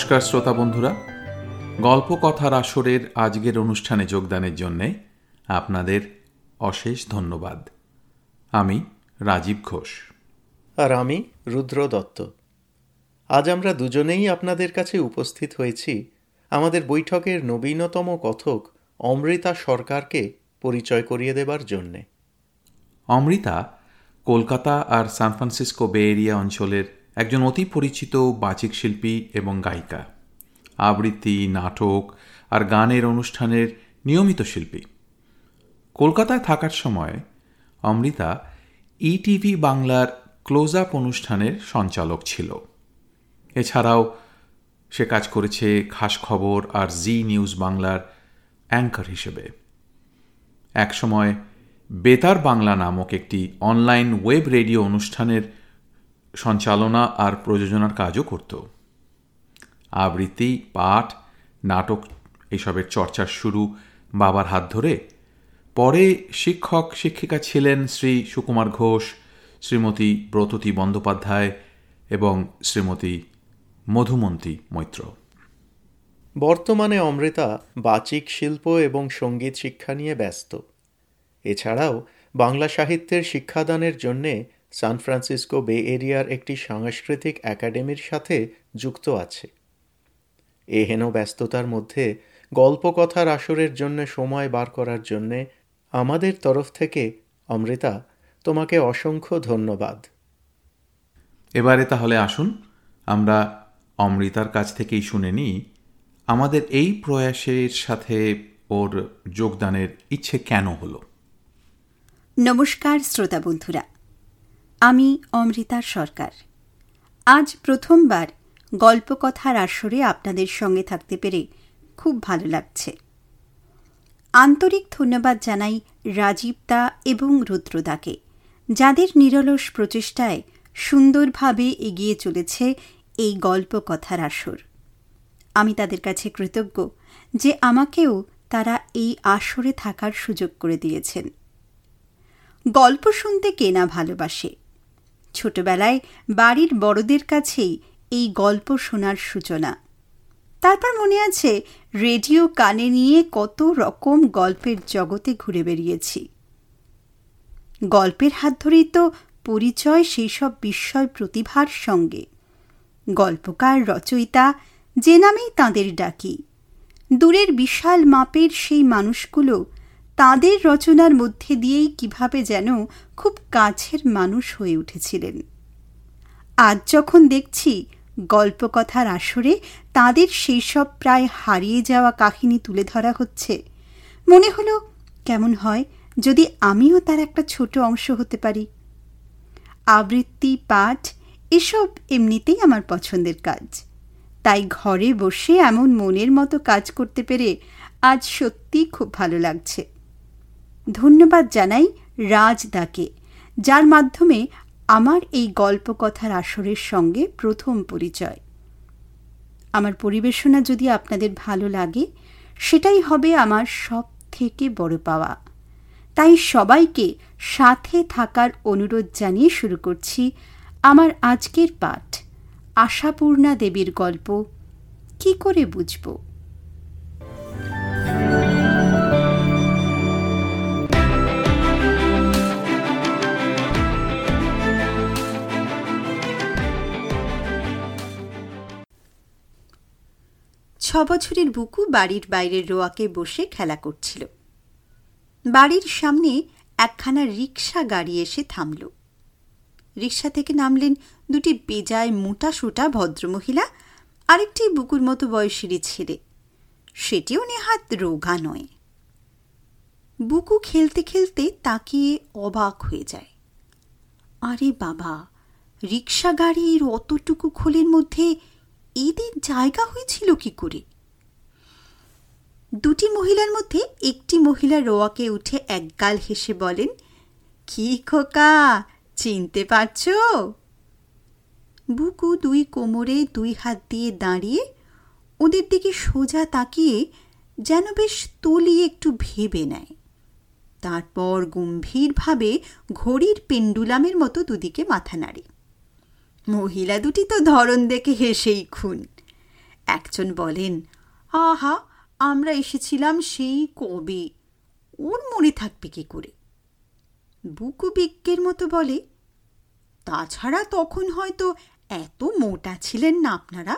নমস্কার শ্রোতা বন্ধুরা। গল্প কথার আসরের আজকের অনুষ্ঠানে যোগদানের জন্যে আপনাদের অশেষ ধন্যবাদ। আমি রাজীব ঘোষ। আর আমি রুদ্র দত্ত। আজ আমরা দুজনেই আপনাদের কাছে উপস্থিত হয়েছি আমাদের বৈঠকের নবীনতম কথক অমৃতা সরকারকে পরিচয় করিয়ে দেবার জন্যে। অমৃতা কলকাতা আর সান ফ্রান্সিসকো বে এরিয়া অঞ্চলের একজন অতি পরিচিত বাচিক শিল্পী এবং গায়িকা। আবৃত্তি, নাটক আর গানের অনুষ্ঠানের নিয়মিত শিল্পী। কলকাতায় থাকার সময় অমৃতা ইটিভি বাংলার ক্লোজ আপ অনুষ্ঠানের সঞ্চালক ছিল। এছাড়াও সে কাজ করেছে খাস খবর আর জি নিউজ বাংলার অ্যাঙ্কার হিসেবে। একসময় বেতার বাংলা নামক একটি অনলাইন ওয়েব রেডিও অনুষ্ঠানের সঞ্চালনা আর প্রযোজনার কাজও করত। আবৃত্তি, পাঠ, নাটক এসবের চর্চার শুরু বাবার হাত ধরে। পরে শিক্ষক, শিক্ষিকা ছিলেন শ্রী সুকুমার ঘোষ, শ্রীমতী ব্রততী বন্দ্যোপাধ্যায় এবং শ্রীমতী মধুমন্তী মৈত্র। বর্তমানে অমৃতা বাচিক শিল্প এবং সংগীত শিক্ষা নিয়ে ব্যস্ত। এছাড়াও বাংলা সাহিত্যের শিক্ষাদানের জন্যে সান ফ্রান্সিসকো বে এরিয়ার একটি সাংস্কৃতিক একাডেমির সাথে যুক্ত আছে। এহেন ব্যস্ততার মধ্যে গল্পকথার আসরের জন্য সময় বার করার জন্যে আমাদের তরফ থেকে অমৃতা তোমাকে অসংখ্য ধন্যবাদ। এবারে তাহলে আসুন আমরা অমৃতার কাছ থেকেই শুনে নিই আমাদের এই প্রয়াসের সাথে ওর যোগদানের ইচ্ছে কেন হলো? নমস্কার শ্রোতা বন্ধুরা। আমি অমৃতা সরকার। আজ প্রথমবার গল্পকথার আসরে আপনাদের সঙ্গে থাকতে পেরে খুব ভালো লাগছে। আন্তরিক ধন্যবাদ জানাই রাজীবদা এবং রুদ্রদাকে যাদের নিরলস প্রচেষ্টায় সুন্দরভাবে এগিয়ে চলেছে এই গল্পকথার আসর। আমি তাদের কাছে কৃতজ্ঞ যে আমাকেও তারা এই আসরে থাকার সুযোগ করে দিয়েছেন। গল্প শুনতে কেনা ভালোবাসে ছোটবেলায় বাড়ির বড়দের কাছেই এই গল্প শোনার সূচনা। তারপর মনে আছে, রেডিও কানে নিয়ে কত রকম গল্পের জগতে ঘুরে বেরিয়েছি। গল্পের হাত ধরেই তো পরিচয় সেই সব বিস্ময় প্রতিভার সঙ্গে। গল্পকার রচয়িতা যে নামেই তাঁদের ডাকি। দূরের বিশাল মাপের সেই মানুষগুলো তাদের রচনার মধ্যে দিয়েই কীভাবে যেন খুব কাছের মানুষ হয়ে উঠেছিলেন। আজ যখন দেখছি গল্পকথার আসরে তাদের সেই সব প্রায় হারিয়ে যাওয়া কাহিনী তুলে ধরা হচ্ছে, মনে হলো কেমন হয় যদি আমিও তার একটা ছোট অংশ হতে পারি। আবৃত্তি, পাঠ, এসব এমনিতেই আমার পছন্দের কাজ। তাই ঘরে বসে এমন মনের মতো কাজ করতে পেরে আজ সত্যি খুব ভালো লাগছে। ধন্যবাদ জানাই রাজদাকে যার মাধ্যমে আমার এই গল্পকথার আসরের সঙ্গে প্রথম পরিচয়। আমার পরিবেশনা যদি আপনাদের ভালো লাগে, সেটাই হবে আমার সব থেকে বড় পাওয়া। তাই সবাইকে সাথে থাকার অনুরোধ জানিয়ে শুরু করছি আমার আজকের পাঠ, আশাপূর্ণা দেবীর গল্প, কি করে বুঝব? ছ বছরের বুকু বাড়ির বাইরের রোয়াকে বসে খেলা করছিল। বাড়ির সামনে একখানা রিক্সা গাড়ি এসে থামল। রিক্সা থেকে নামলেন দুটি বেজায় মোটা সোটা ভদ্রমহিলা, আরেকটি বুকুর মতো বয়সীরই ছেলে। সেটিও নেহাত রোগা নয়। বুকু খেলতে খেলতে তাকিয়ে অবাক হয়ে যায়। আরে বাবা রিক্সা গাড়ির অতটুকু খোলের মধ্যে এদের জায়গা হয়েছিল কি করে? দুটি মহিলার মধ্যে একটি মহিলা রোয়াকে উঠে একগাল হেসে বলেন, কি খোকা, চিনতে পারছ? বুকু দুই কোমরে দুই হাত দিয়ে দাঁড়িয়ে ওদের দিকে সোজা তাকিয়ে যেন বেশ তলিয়ে একটু ভেবে নেয়। তারপর গম্ভীরভাবে ঘড়ির পেন্ডুলামের মতো দুদিকে মাথা নাড়ে। মহিলা দুটি তো ধরন দেখে হেসেই খুন। একজন বলেন, আহা, আমরা এসেছিলাম সেই কবে। ওর মনে থাকবে কি করে? বুকু বিজ্ঞের মতো বলে, তাছাড়া তখন হয়তো এত মোটা ছিলেন না আপনারা।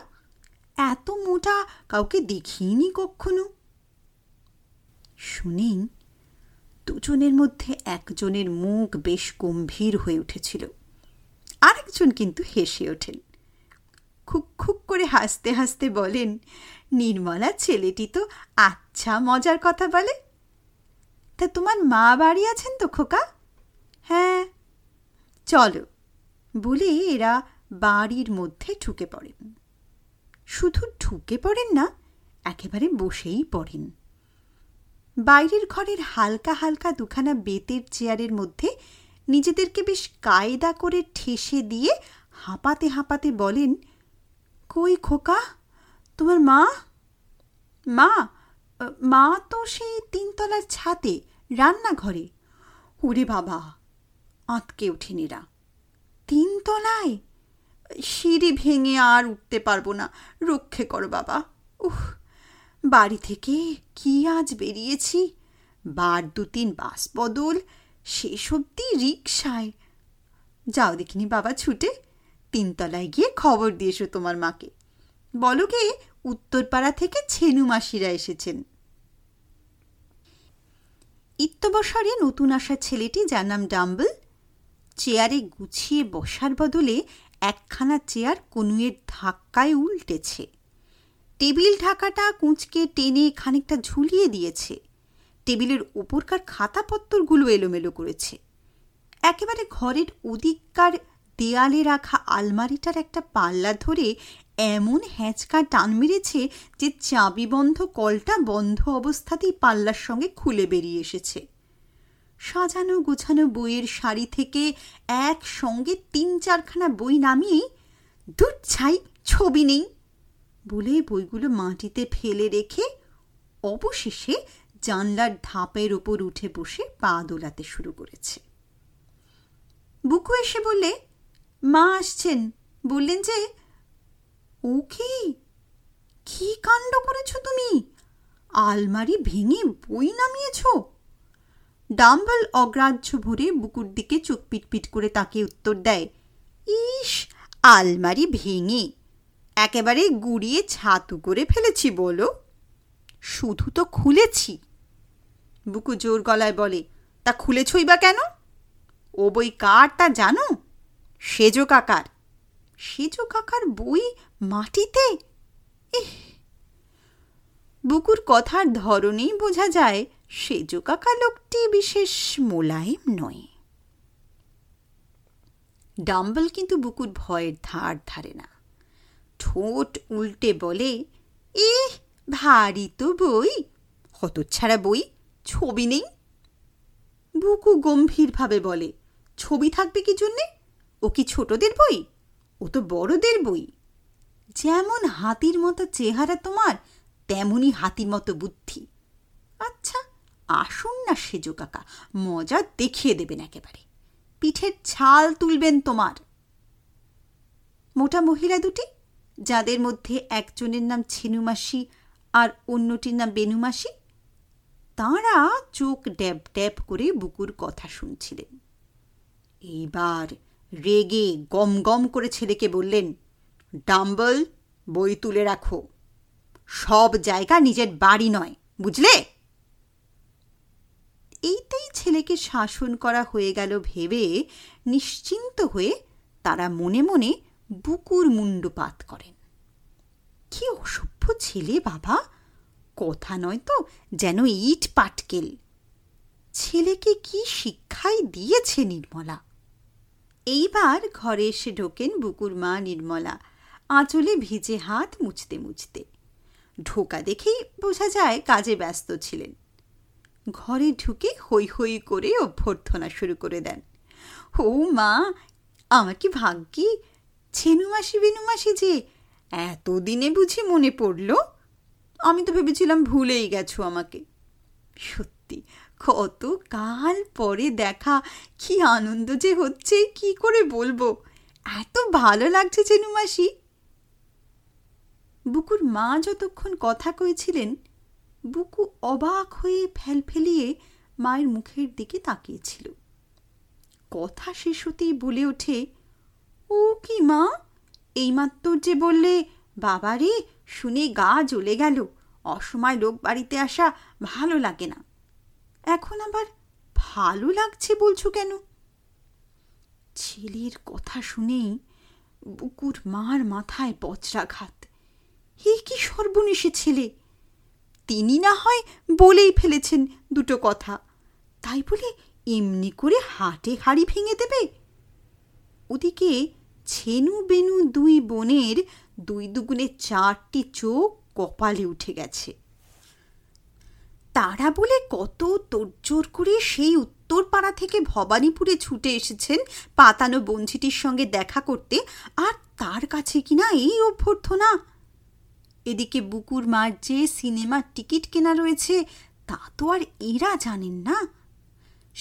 এত মোটা কাউকে দেখিনি কখনো? শুনেই দুজনের মধ্যে একজনের মুখ বেশ গম্ভীর হয়ে উঠেছিল। আরেকজন কিন্তু হেসে ওঠেন। খুক খুক করে হাসতে হাসতে বলেন, নির্মলা, ছেলেটি তো আচ্ছা মজার কথা বলে। তা তোমার মা বাড়ি আছেন তো খোকা? হ্যাঁ। চলো। বলে এরা বাড়ির মধ্যে ঢুকে পড়েন। শুধু ঢুকে পড়েন না, একেবারে বসেই পড়েন। বাইরের ঘরের হালকা হালকা দুখানা বেতের চেয়ারের মধ্যে নিজেদেরকে বেশ কায়দা করে ঠেসে দিয়ে হাঁপাতে হাঁপাতে বলেন, কই খোকা, তোমার মা? মা? মা তো সেই তিনতলার ছাতে, রান্নাঘরে। ওরে বাবা, আঁতকে ওঠেন এরা। তিনতলায়? সিঁড়ি ভেঙে আর উঠতে পারব না, রক্ষে করো বাবা। উহ, বাড়ি থেকে কি আজ বেরিয়েছি? বার দু তিন বাস বদল শেষ অব্দি রিক্সায় যাও দেখিনি বাবা, ছুটে। তিনতলায় গিয়ে খবর দিয়েছ তোমার মাকে। বলো গে উত্তরপাড়া থেকে ছেনু মাসিরা এসেছেন। ইত্যবসরে নতুন আসা ছেলেটি, যার নাম ডাম্বল, চেয়ারে গুছিয়ে বসার বদলে একখানা চেয়ার কনুয়ের ধাক্কায় উল্টেছে। টেবিল ঢাকাটা কুঁচকে টেনে খানিকটা ঝুলিয়ে দিয়েছে। টেবিলের ওপরকার খাতাপত্তরগুলো এলোমেলো করেছে। একেবারে ঘরের ওদিককার দেয়ালে রাখা আলমারিটার একটা পাল্লা ধরে এমন হ্যাঁচকা টান মেরেছে যে চাবিবন্ধ কলটা বন্ধ অবস্থাতেই পাল্লার সঙ্গে খুলে বেরিয়ে এসেছে। সাজানো গোছানো বইয়ের শাড়ি থেকে একসঙ্গে তিন চারখানা বই নামিয়েই দূর ছাই, ছবি নেই! বলে বইগুলো মাটিতে ফেলে রেখে অবশেষে জানলার ধাপের ওপর উঠে বসে পা দোলাতে শুরু করেছে। বুকু এসে বললে, মা আসছেন। বললেন যে, ও কি? কি কাণ্ড করেছ তুমি? আলমারি ভেঙে বই নামিয়েছ? ডাম্বল অগ্রাহ্য ভরে বুকুর দিকে চোখ পিটপিট করে তাকে উত্তর দেয়, ইস, আলমারি ভেঙে। একেবারে গুড়িয়ে ছাতু করে ফেলেছি বলো। শুধু তো খুলেছি। বুকু জোর গলায় বলে, তা খুলেছই বা কেন? ও বই কার তা জানো? সেজো কাকার। সেজো কাকার বই মাটিতে? বুকুর কথার ধরনেই বোঝা যায়, সেজো কাকা লোকটি বিশেষ মোলায়েম নয়। ডাম্বল কিন্তু বুকুর ভয়ের ধার ধারে না। ঠোঁট উল্টে বলে এ ভারী তো বই। হতচ্ছাড়া বই ছবি নেই? বুকু গম্ভীরভাবে বলে, ছবি থাকবে কি জন্যে? ও কি ছোটদের বই? ও তো বড়দের বই। যেমন হাতির মতো চেহারা তোমার, তেমনই হাতির মতো বুদ্ধি। আচ্ছা আসুন না সেজো কাকা, মজা দেখিয়ে দেবেন একেবারে। পিঠের ছাল তুলবেন তোমার। মোটা মহিলা দুটি, যাদের মধ্যে একজনের নাম ছেনুমাসি আর অন্যটির নাম বেনুমাসি তাঁরা চোখ ড্যাব ড্যাব করে বুকুর কথা শুনছিলেন। এইবার রেগে গম গম করে ছেলেকে বললেন, ডাম্বল, বই তুলে রাখো। সব জায়গা নিজের বাড়ি নয়, বুঝলে? এইটাই ছেলেকে শাসন করা হয়ে গেল ভেবে নিশ্চিন্ত হয়ে তারা মনে মনে বুকুর মুন্ডুপাত করেন। কি অসভ্য ছেলে বাবা! কথা নয় তো, যেন ইট পাটকেল। ছেলেকে কি শিক্ষাই দিয়েছে নির্মলা? এইবার ঘরে এসে ঢোকেন বুকুর মা নির্মলা, আঁচলে ভিজে হাত মুছতে মুছতে। ঢোকা দেখেই বোঝা যায় কাজে ব্যস্ত ছিলেন। ঘরে ঢুকে হৈ হৈ করে অভ্যর্থনা শুরু করে দেন। ও মা, আমার কি ভাগ্যি? ছেনুমাসি বেনুমাসি যে, এতদিনে বুঝি মনে পড়ল? আমি তো ভেবেছিলাম ভুলেই গেছো আমাকে। সত্যি কত কাল পরে দেখা, কি আনন্দ যে হচ্ছে, কি করে বলব? এত ভালো লাগছে চেনুমাসি বুকুর মা যতক্ষণ কথা কয়েছিলেন বুকু অবাক হয়ে ফেল ফেলিয়ে মায়ের মুখের দিকে তাকিয়েছিল। কথা শেষ হতেই বলে ওঠে, ও কি মা? এইমাত্র যে বললে, বাবারে শুনে গা জ্বলে গেল। অসময় লোক বাড়িতে আসা ভালো লাগে না। এখন আবার ভালো লাগছে বলছো কেন? ছেলের কথা শুনেই বুকুর মার মাথায় বজ্রাঘাত। হে কি সর্বনেশে ছেলে? তিনি না হয় বলেই ফেলেছেন দুটো কথা। তাই বলে এমনি করে হাটে হাড়ি ভেঙে দেবে? ওদিকে ছেনু বেনু দুই বোনের দুই দুগুণে চারটি চোখ কপালে উঠে গেছে। তারা বলে কত তোড়জোড় করে সেই উত্তরপাড়া থেকে ভবানীপুরে ছুটে এসেছেন পাতানো বঞ্চিটির সঙ্গে দেখা করতে, আর তার কাছে কিনা এই অভ্যর্থনা। এদিকে বুকুর মার যে সিনেমার টিকিট কেনা রয়েছে, তা তো আর এরা জানেন না।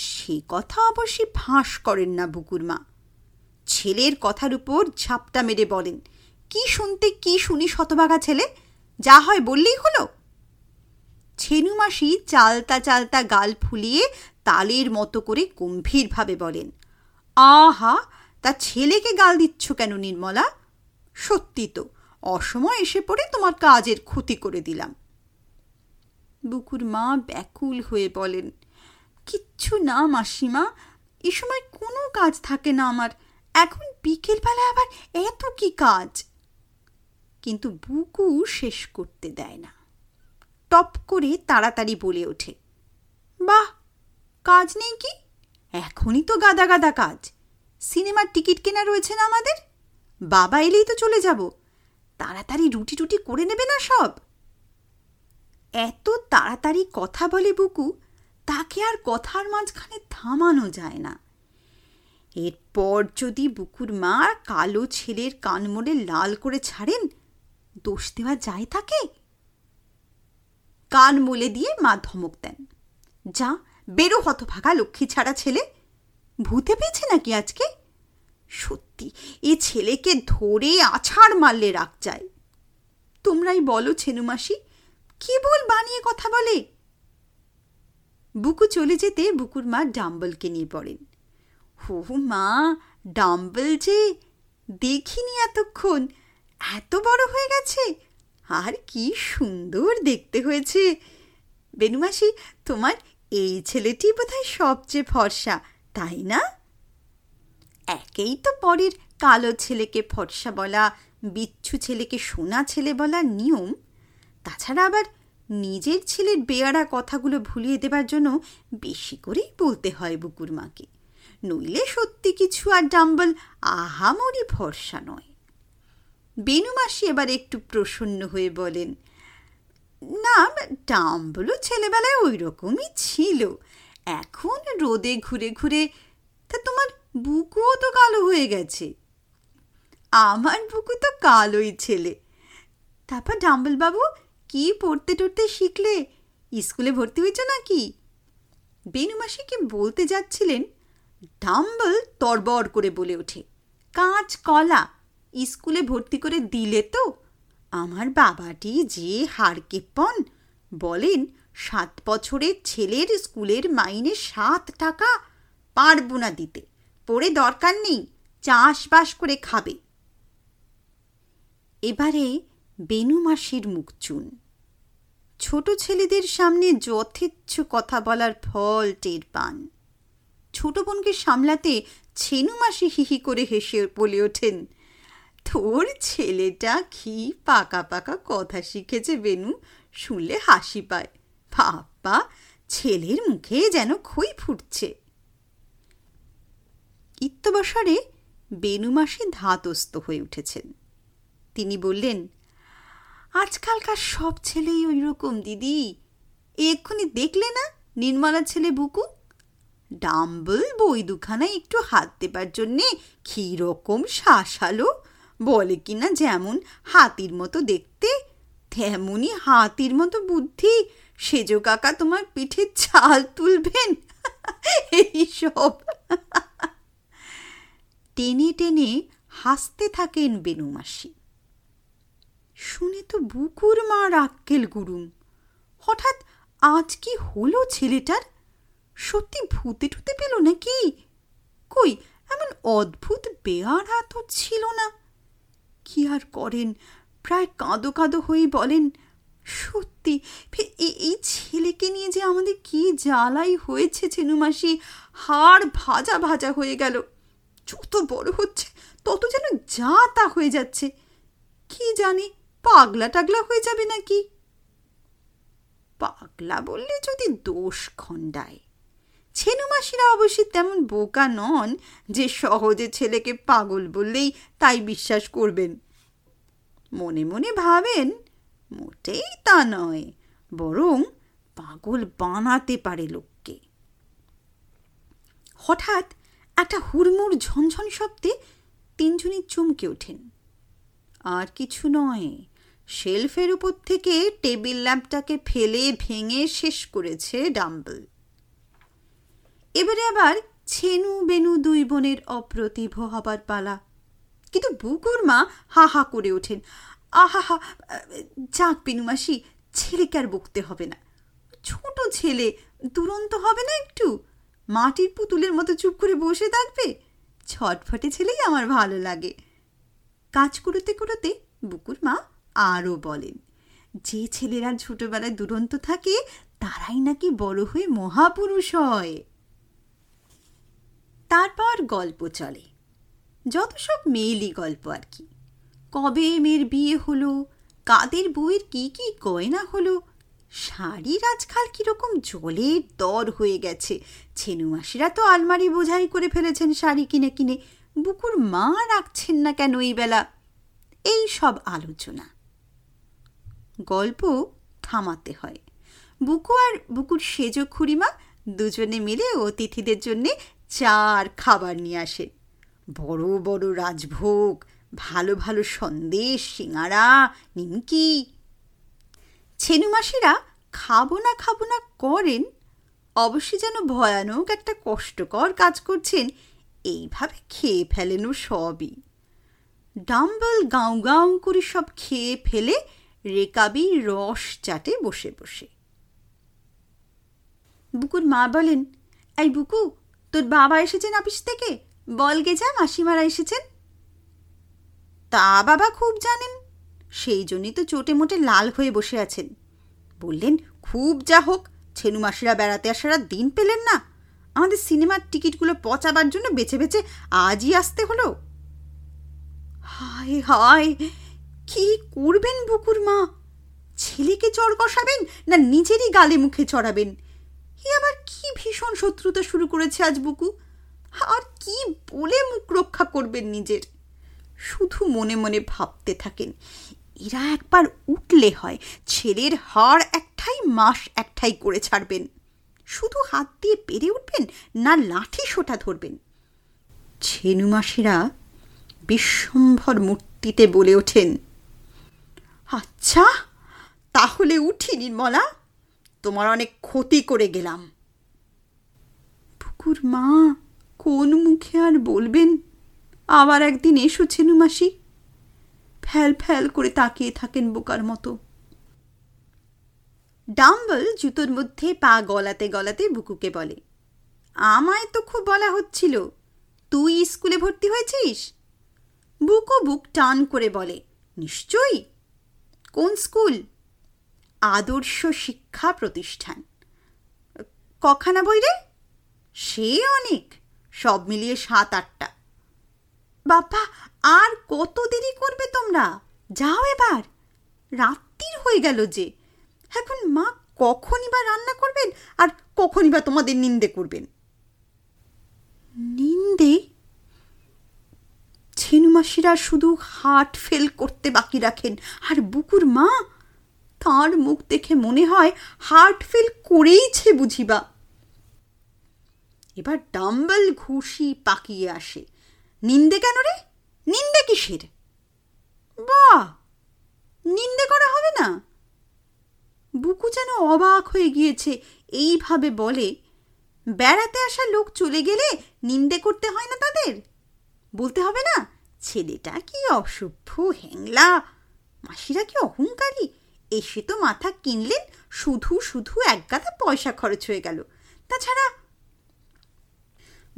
সে কথা অবশ্যই ফাঁস করেন না বুকুর মা। ছেলের কথার উপর ঝাপটা মেরে বলেন কি শুনতে, কি শুনি শতভাগা ছেলে? যা হয় বললেই হলো। ছেনু মাসি চালতা চালতা গাল ফুলিয়ে তালের মতো করে গম্ভীরভাবে বলেন, আহা, তা ছেলেকে গাল দিচ্ছ কেন নির্মলা? সত্যি তো, অসময় এসে পড়ে তোমার কাজের ক্ষতি করে দিলাম। বুকুর মা ব্যাকুল হয়ে বলেন, কিচ্ছু না মাসিমা, এ সময় কোনো কাজ থাকে না আমার। এখন বিকেলবেলা আবার এত কি কাজ? কিন্তু বুকু শেষ করতে দেয় না। টপ করে তাড়াতাড়ি বলে ওঠে, বাহ, কাজ নেই কি? এখনই তো গাদা গাদা কাজ। সিনেমার টিকিট কেনা রয়েছে না আমাদের? বাবা এলেই তো চলে যাব। তাড়াতাড়ি রুটি টুটি করে নেবে না সব? এত তাড়াতাড়ি কথা বলে বুকু, তাকে আর কথার মাঝখানে থামানো যায় না। এরপর যদি বুকুর মা কালো ছেলের কান মোড়ে লাল করে ছাড়েন দোষ দেওয়া যায় তাকে? কান মোলে দিয়ে মা ধমক দেন। যা বেরো হতভাগা লক্ষ্মী ছাড়া ছেলে। ভূতে পেয়েছে নাকি আজকে? সত্যি, এ ছেলেকে ধরে আছাড় মারলে রাখ যায়। তোমরাই বলো ছেনুমাসি কি বল বানিয়ে কথা বলে? বুকু চলে যেতে বুকুর মা ডাম্বলকে নিয়ে পড়েন। হো মা, ডাম্বল যে, দেখিনি এতক্ষণ। এত বড় হয়ে গেছে? আর কি সুন্দর দেখতে হয়েছে। বেনুমাসি তোমার এই ছেলেটি বোধহয় সবচেয়ে ভরসা তাই না? একেই তো পরের কালো ছেলেকে ফর্সা বলা, বিচ্ছু ছেলেকে সোনা ছেলে বলা নিয়ম। তাছাড়া আবার নিজের ছেলের বেয়ারা কথাগুলো ভুলিয়ে দেবার জন্য বেশি করেই বলতে হয় বুকুর মাকে। নইলে সত্যি কিছু আর ডাম্বল আহামরি ভরসা নয়। বেনুমাসি এবার একটু প্রসন্ন হয়ে বলেন, না ডাম্বলও ছেলেবেলায় ওই রকমই ছিল। এখন রোদে ঘুরে ঘুরে, তা তোমার বুকুও তো কালো হয়ে গেছে। আমার বুকু তো কালোই ছেলে। তারপর ডাম্বল বাবু কি পড়তে টড়তে শিখলে? স্কুলে ভর্তি হয়েছ নাকি? বেনুমাসি কি বলতে যাচ্ছিলেন? ডাম্বল তরবর করে বলে ওঠে কাঁচ কলা স্কুলে ভর্তি করে দিলে তো? আমার বাবাটি যে হারকেপন বলেন, সাত বছরের ছেলের স্কুলের মাইনে সাত টাকা। পারব না দিতে। পড়ে দরকার নেই, চাষবাস করে খাবে। এবারে বেনু মাসির মুখ চুন। ছোট ছেলেদের সামনে যথেচ্ছ কথা বলার ফল টের পান। ছোট বোনকে সামলাতে ছেনু মাসি হিহি করে হেসে বলে ওঠেন তোর ছেলেটা কি পাকা পাকা কথা শিখেছে বেনু, শুনলে হাসি পায়। বাপ্পা, ছেলের মুখে যেন খই ফুটছে। ইত্যবসরে বেনুমাসি ধাতস্থ হয়ে উঠেছেন। তিনি বললেন, আজকালকার সব ছেলেই ওই রকম দিদি। এক্ষুনি দেখলে না নির্মলার ছেলে বুকু? ডাম্বল বই দুখানায় একটু হাত দেবার জন্যে কীরকম শাসালো বলে কিনা যেমন হাতির মতো দেখতে তেমনই হাতির মতো বুদ্ধি। সেজো কাকা তোমার পিঠে চাল তুলবেন? এইসব। টেনে টেনে হাসতে থাকেন বেনুমাসি শুনে তো বুকুর মার আক্কেল গুরুম হঠাৎ আজ কি হলো ছেলেটার? সত্যি ভূতে টুতে পেল নাকি? কই, এমন অদ্ভুত বেয়ারা তো ছিল না। কি আর করেন? প্রায় কাঁদো কাঁদো হয়ে বলেন, সত্যি এই ছেলেকে নিয়ে যে আমাদের কি জ্বালাই হয়েছে চেনুমাসি হাড় ভাজা ভাজা হয়ে গেল। যত বড় হচ্ছে, তত যেন যা তা হয়ে যাচ্ছে। কি জানি, পাগলা টাগলা হয়ে যাবে নাকি? পাগলা বললে যদি দোষ খণ্ডায়। ছেনুমাসিরা অবশ্যই তেমন বোকা নন যে সহজে ছেলেকে পাগল বললেই তাই বিশ্বাস করবেন। মনে মনে ভাবেন, মোটেই তা নয়, বরং পাগল বানাতে পারে লোককে। হঠাৎ একটা হুড়মুড় ঝনঝন শব্দে তিনজনই চমকে ওঠেন। আর কিছু নয়, শেলফের উপর থেকে টেবিল ল্যাম্পটাকে ফেলে ভেঙে শেষ করেছে ডাম্বল। এবারে আবার ছেনু বেনু দুই বোনের অপ্রতিভ হবার পালা। কিন্তু বুকুর মা হা হা করে ওঠেন। আহা হা, যাক মাসি, ছেলেকে আর বকতে হবে না। ছোট ছেলে, দুরন্ত হবে না একটু? মাটির পুতুলের মতো চুপ করে বসে থাকবে? ছটফটে ছেলেই আমার ভালো লাগে। কাজ করতে করতে বুকুর মা আরও বলেন, যে ছেলেরা ছোটবেলায় দুরন্ত থাকে, তারাই নাকি বড় হয়ে মহাপুরুষ হয়। তারপর গল্প চলে। যত সব মেয়েলি গল্প আর কি। কবে মেয়ের বিয়ে হলো? কাদের বইয়ের কি কি গয়না হলো? শাড়ির আজকাল কীরকম জলের দর হয়ে গেছে। ছেনুমাসিরা তো আলমারি বোঝাই করে ফেলেছেন শাড়ি কিনে কিনে। বুকুর মা রাখছেন না কেন এই বেলা? এই সব আলোচনা। গল্প থামাতে হয়। বুকু আর বুকুর সেজ খুড়িমা দুজনে মিলে অতিথিদের জন্যে চার খাবার নিয়ে আসে। বড় বড় রাজভোগ, ভালো ভালো সন্দেশ, সিঙাড়া, নিমকি। ছেনুমাসিরা খাব না খাব না করেন, অবশ্যই যেন ভয়ানক একটা কষ্টকর কাজ করছেন, এইভাবে খেয়ে ফেলেন ও সবই। ডাম্বল গাঁও গাঁও করে সব খেয়ে ফেলে রেকাবি রস চাটে বসে বসে। বুকুর মা বলেন, এই বুকু তোর বাবা এসেছেন অফিস থেকে? বলগে যা, মাসিমারা এসেছেন। তা বাবা খুব জানেন, সেই জন্যই তো চোটে মোটে লাল হয়ে বসে আছেন। বললেন, খুব যা হোক, ছেনু মাসিরা বেড়াতে আসার দিন পেলেন না। আমাদের সিনেমার টিকিটগুলো পচাবার জন্য বেছে বেছে আজই আসতে হলো। হায় হায়, কি করবেন বুকুর মা? ছেলেকে চড় কষাবেন না নিজেরই গালে মুখে চড়াবেন? এ আবার কি ভীষণ শত্রুতা শুরু করেছে আজ বুকু? আর কি বলে মুখ রক্ষা করবেন নিজের? শুধু মনে মনে ভাবতে থাকেন, এরা একবার উঠলে হয়, ছেলের হাড় একটাই মাস একটাই করে ছাড়বেন। শুধু হাত দিয়ে পেরে উঠবেন না লাঠি সোটা ধরবেন? ছেনুমাসিরা বিশ্বম্ভর মূর্তিতে বলে ওঠেন আচ্ছা তাহলে উঠি নির্মলা তোমার অনেক ক্ষতি করে গেলাম। পুকুর মা, কোন মুখে আর বলবেন? আবার একদিন এসো ছেনু মাসি। ফ্যাল ফ্যাল করে তাকিয়ে থাকেন বোকার মতো। ডাম্বল জুতোর মধ্যে পা গলাতে গলাতে বুকুকে বলে, আমায় তো খুব বলা হচ্ছিল, তুই স্কুলে ভর্তি হয়েছিস? বুকু বুক টান করে বলে, নিশ্চয়ই। কোন স্কুল? আদর্শ শিক্ষা প্রতিষ্ঠান। কখানা বই রে? সে অনেক। সব মিলিয়ে সাত আটটা বাবা আর কত দেরি করবে তোমরা? যাও এবার। রাত্রির হয়ে গেল যে। এখন মা কখনই বা রান্না করবেন আর কখনই বা তোমাদের নিন্দে করবেন। নিন্দে? ছেনুমাসিরা শুধু হাট ফেল করতে বাকি রাখেন। আর বুকুর মা তার মুখ দেখে মনে হয় হার্ট ফেল করেইছে বুঝিবা। এবার ডাম্বল ঘুষি পাকিয়ে আসে। নিন্দে কেন রে? নিন্দে কিসের? বা নিন্দে করা হবে না। বুকু যেন অবাক হয়ে গিয়েছে। এইভাবে বলে, বেড়াতে আসা লোক চলে গেলে নিন্দে করতে হয় না তাদের? বলতে হবে না, ছেলেটা কি অসভ্য হ্যাংলা মাসিরা কি অহংকারী? এসে তো মাথা কিনলেন, শুধু শুধু এক গাদা পয়সা খরচ হয়ে গেল। তাছাড়া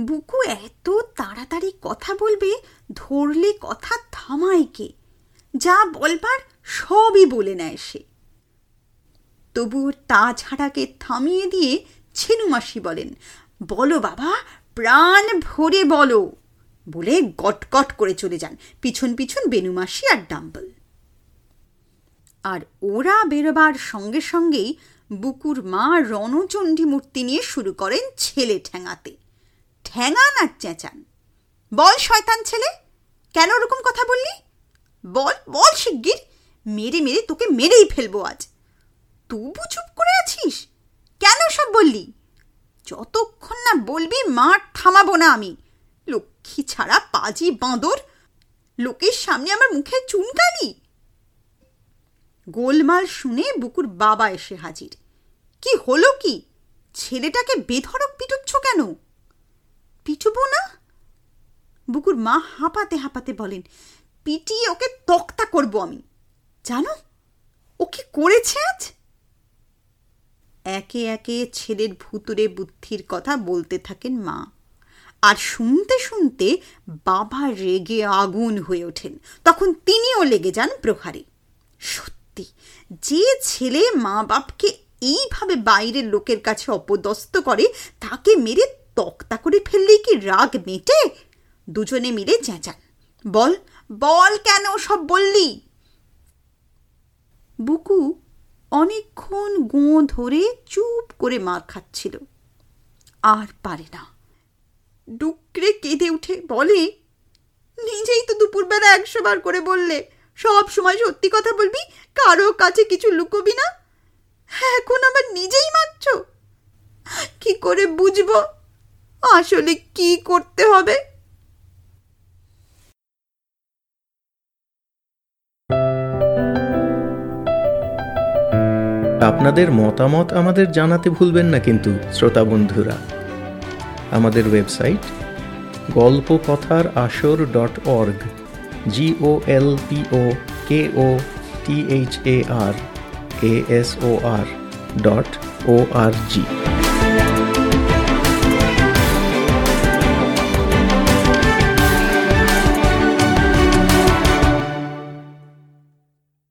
বুকু এত তাড়াতাড়ি কথা বলবে, ধরলে কথা থামায় কে? যা বলবার সবই বলে নেয় সে। তবুও তা ছাড়াকে থামিয়ে দিয়ে ছেনুমাসি বলেন, বলো বাবা, প্রাণ ভরে বলো। বলে গটগট করে চলে যান। পিছন পিছন বেনুমাসি আর ডাম্বল। আর ওরা বেরোবার সঙ্গে সঙ্গেই বুকুর মা রণচণ্ডী মূর্তি নিয়ে শুরু করেন ছেলে ঠ্যাঙাতে ঠ্যাঙান আর চেঁচান। বল, শয়তান ছেলে, কেন ওরকম কথা বললি? বল বল শিগগির, মেরে মেরে তোকে মেরেই ফেলব আজ। তবু চুপ করে আছিস? কেন সব বললি? যতক্ষণ না বলবি মার থামাবো না আমি। লক্ষ্মী ছাড়া পাজি বাঁদর। লোকের সামনে আমার মুখে চুনকালি। গোলমাল শুনে বুকুর বাবা এসে হাজির। কি হলো কি? ছেলেটাকে বেধড়ক পিটুচ্ছ কেন? পিটুবো না? বুকুর মা হাঁপাতে হাঁপাতে বলেন, পিটিয়ে ওকে তক্তা করব আমি। জানো, ও কি করেছে আজ? একে একে ছেলের ভুতুরে বুদ্ধির কথা বলতে থাকেন মা। আর শুনতে শুনতে বাবা রেগে আগুন হয়ে ওঠেন। তখন তিনিও লেগে যান প্রহারে। সত্যি যে ছেলে মা বাপকে এইভাবে বাইরের লোকের কাছে অপদস্থ করে, তাকে মেরে তক্তা করে ফেললেই কি রাগ মেটে? দুজনে মিলে চেঁচান। বল বল কেন সব বললি? বুকু অনেকক্ষণ গোঁ ধরে চুপ করে মার খাচ্ছিল। আর পারে না। ডুকরে কেঁদে উঠে বলে, নিজেই তো দুপুরবেলা একশো বার করে বললে সব সময় সত্যি কথা বলবি? কারও কাছে কিছু লুকোবি না? এখন আবার নিজেই মারছ? কি করে বুঝব? আসলে কি করতে হবে? আপনাদের মতামত আমাদের জানাতে ভুলবেন না কিন্তু, শ্রোতা বন্ধুরা। আমাদের ওয়েবসাইট গল্প কথার আসর dot org G O L P O K O T H A R A S O R dot O R G.